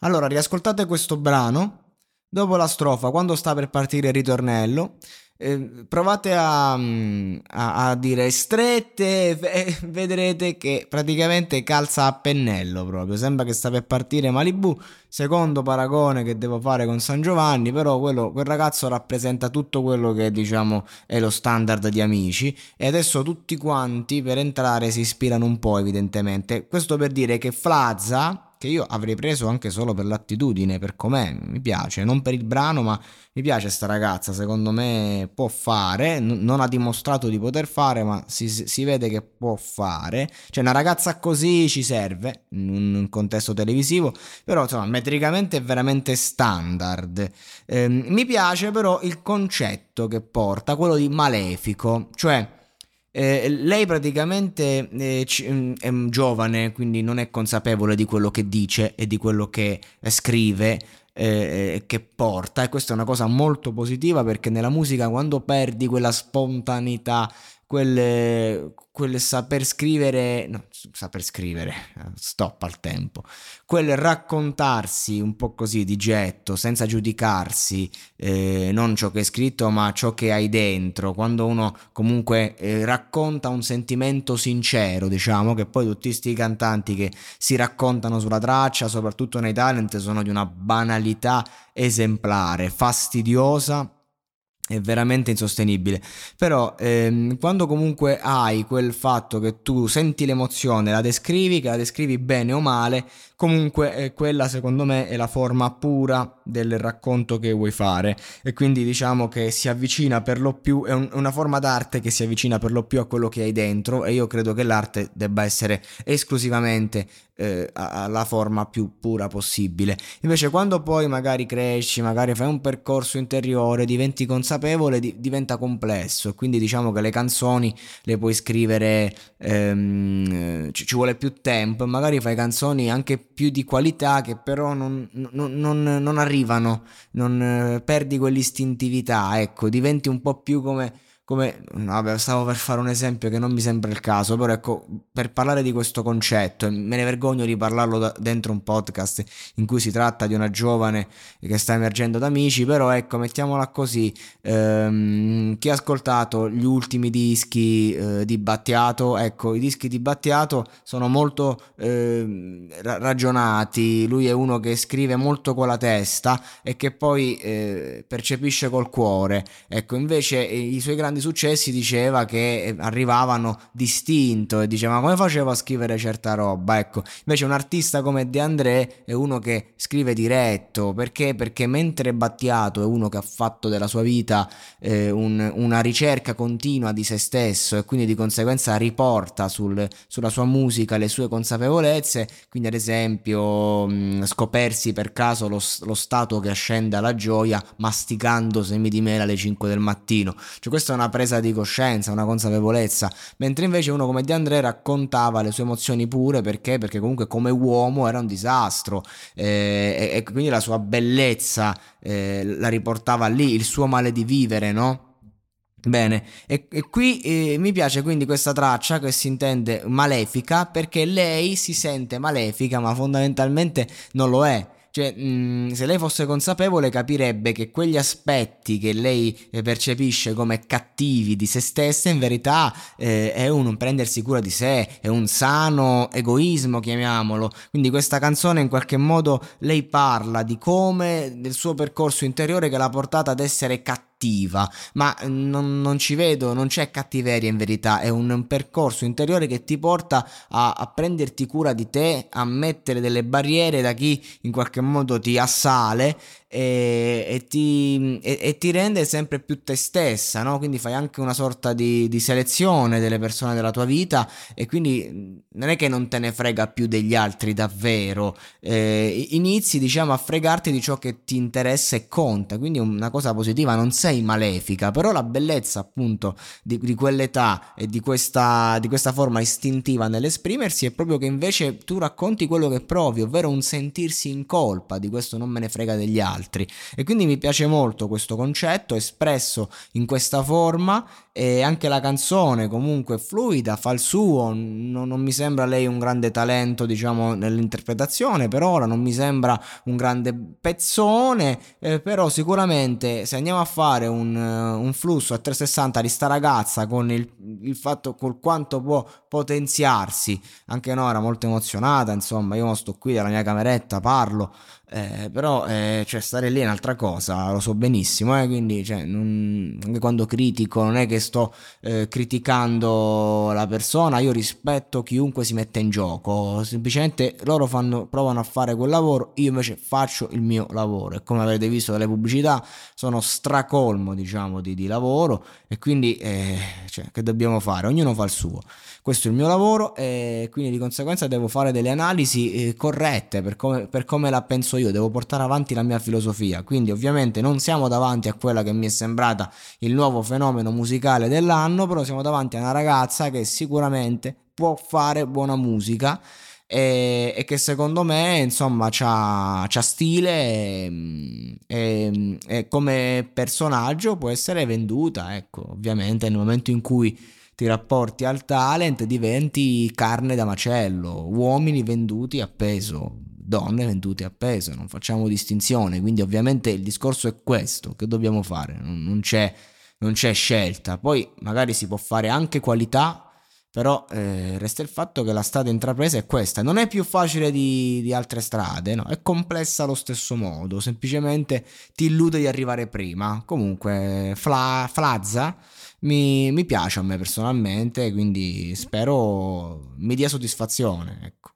Allora, riascoltate questo brano. Dopo la strofa, quando sta per partire il ritornello, eh, provate a, mm, a, a, dire strette e vedrete che praticamente calza a pennello proprio. Sembra che sta per partire Malibu. Secondo paragone che devo fare con San Giovanni, però quello, quel ragazzo rappresenta tutto quello che diciamo è lo standard di amici. E adesso tutti quanti per entrare si ispirano un po', evidentemente. Questo per dire che Flazza che io avrei preso anche solo per l'attitudine, per com'è, mi piace, non per il brano, ma mi piace sta ragazza, secondo me può fare, n- non ha dimostrato di poter fare, ma si, si, vede che può fare, cioè una ragazza così ci serve in un contesto televisivo, però insomma metricamente è veramente standard. Eh, mi piace però il concetto che porta, quello di malefico, cioè eh, lei praticamente eh, mm, è giovane, quindi non è consapevole di quello che dice e di quello che scrive, eh, che porta. E questa è una cosa molto positiva perché nella musica quando perdi quella spontaneità quel, quel saper scrivere, no, saper scrivere, stop al tempo, quel raccontarsi un po' così di getto, senza giudicarsi, eh, non ciò che è scritto, ma ciò che hai dentro, quando uno comunque eh, racconta un sentimento sincero, diciamo, che poi tutti questi cantanti che si raccontano sulla traccia, soprattutto nei talent, sono di una banalità esemplare, fastidiosa è veramente insostenibile. Però ehm, quando comunque hai quel fatto che tu senti l'emozione, la descrivi, che la descrivi bene o male, comunque eh, quella secondo me è la forma pura del racconto che vuoi fare. E quindi diciamo che si avvicina per lo più, è un, una forma d'arte che si avvicina per lo più a quello che hai dentro e io credo che l'arte debba essere esclusivamente eh, alla forma più pura possibile. Invece quando poi magari cresci, magari fai un percorso interiore, diventi consapevole, di, diventa complesso. Quindi diciamo che le canzoni le puoi scrivere, ehm, ci, ci, vuole più tempo. Magari fai canzoni anche più di qualità che però non, non, non, non arrivano, non eh, perdi quell'istintività, ecco, diventi un po' più come come vabbè, stavo per fare un esempio che non mi sembra il caso, però ecco, per parlare di questo concetto, me ne vergogno di parlarlo da, dentro un podcast in cui si tratta di una giovane che sta emergendo da amici, però ecco, mettiamola così, ehm, chi ha ascoltato gli ultimi dischi eh, di Battiato, ecco, i dischi di Battiato sono molto eh, ragionati, lui è uno che scrive molto con la testa e che poi eh, percepisce col cuore, ecco, invece i suoi grandi grandi successi diceva che eh, arrivavano distinto e diceva ma come facevo a scrivere certa roba? Ecco invece un artista come De André è uno che scrive diretto. Perché? Perché mentre Battiato è uno che ha fatto della sua vita eh, un, una ricerca continua di se stesso e quindi di conseguenza riporta sul, sulla sua musica le sue consapevolezze quindi ad esempio mh, scopersi per caso lo, lo stato che ascende alla gioia masticando semi di mela alle 5 del mattino. Cioè questa è una una presa di coscienza, una consapevolezza, mentre invece uno come De raccontava le sue emozioni pure perché, perché comunque come uomo era un disastro eh, e, e, quindi la sua bellezza eh, la riportava lì, il suo male di vivere, no? Bene, e, e qui eh, mi piace quindi questa traccia che si intende malefica perché lei si sente malefica ma fondamentalmente non lo è. Cioè, mm, se lei fosse consapevole capirebbe che quegli aspetti che lei eh, percepisce come cattivi di se stessa in verità eh, è un prendersi cura di sé, è un sano egoismo, chiamiamolo. Quindi questa canzone in qualche modo lei parla di come del suo percorso interiore che l'ha portata ad essere cattiva cattiva, ma non, non, ci vedo, non c'è cattiveria in verità, è un, un percorso interiore che ti porta a, a, prenderti cura di te, a mettere delle barriere da chi in qualche modo ti assale e, e, ti, e, e, ti, rende sempre più te stessa, no? quindi fai anche una sorta di, di, selezione delle persone della tua vita e quindi non è che non te ne frega più degli altri davvero, eh, inizi diciamo a fregarti di ciò che ti interessa e conta, quindi una cosa positiva, non sei malefica, però la bellezza appunto di, di quell'età e di questa, di questa forma istintiva nell'esprimersi è proprio che invece tu racconti quello che provi, ovvero un sentirsi in colpa, di questo non me ne frega degli altri altri. E quindi mi piace molto questo concetto espresso in questa forma e anche la canzone comunque fluida, fa il suo, non, non mi sembra lei un grande talento diciamo nell'interpretazione per ora, non mi sembra un grande pezzone, eh, però sicuramente se andiamo a fare un, un, flusso a 360 di sta ragazza con il, il fatto col quanto può potenziarsi, anche Nora molto emozionata, insomma io sto qui dalla mia cameretta, parlo, eh, però eh, cioè, stare lì è un'altra cosa, lo so benissimo, eh, quindi cioè, non, anche quando critico non è che sto eh, criticando la persona, io rispetto chiunque si mette in gioco, semplicemente loro fanno, provano a fare quel lavoro, io invece faccio il mio lavoro e come avrete visto dalle pubblicità sono stracolmo diciamo di, di lavoro e quindi eh, cioè, che dobbiamo fare? Ognuno fa il suo questo è il mio lavoro e quindi di conseguenza devo fare delle analisi eh, corrette per come, per come, la penso io, devo portare avanti la mia filosofia. Quindi ovviamente non siamo davanti a quella che mi è sembrata il nuovo fenomeno musicale dell'anno, però siamo davanti a una ragazza che sicuramente può fare buona musica. E, e, che secondo me insomma c'ha, stile e, e, e, come personaggio può essere venduta ecco ovviamente nel momento in cui ti rapporti al talent, diventi carne da macello, uomini venduti a peso, donne vendute a peso, non facciamo distinzione, quindi ovviamente il discorso è questo, che dobbiamo fare? Non, c'è, non c'è scelta, poi magari si può fare anche qualità però eh, resta il fatto che la strada intrapresa è questa, non è più facile di, di altre strade, no? è complessa allo stesso modo, semplicemente ti illude di arrivare prima. Comunque, Fla, Flazza mi, mi piace a me personalmente, quindi spero mi dia soddisfazione. Ecco.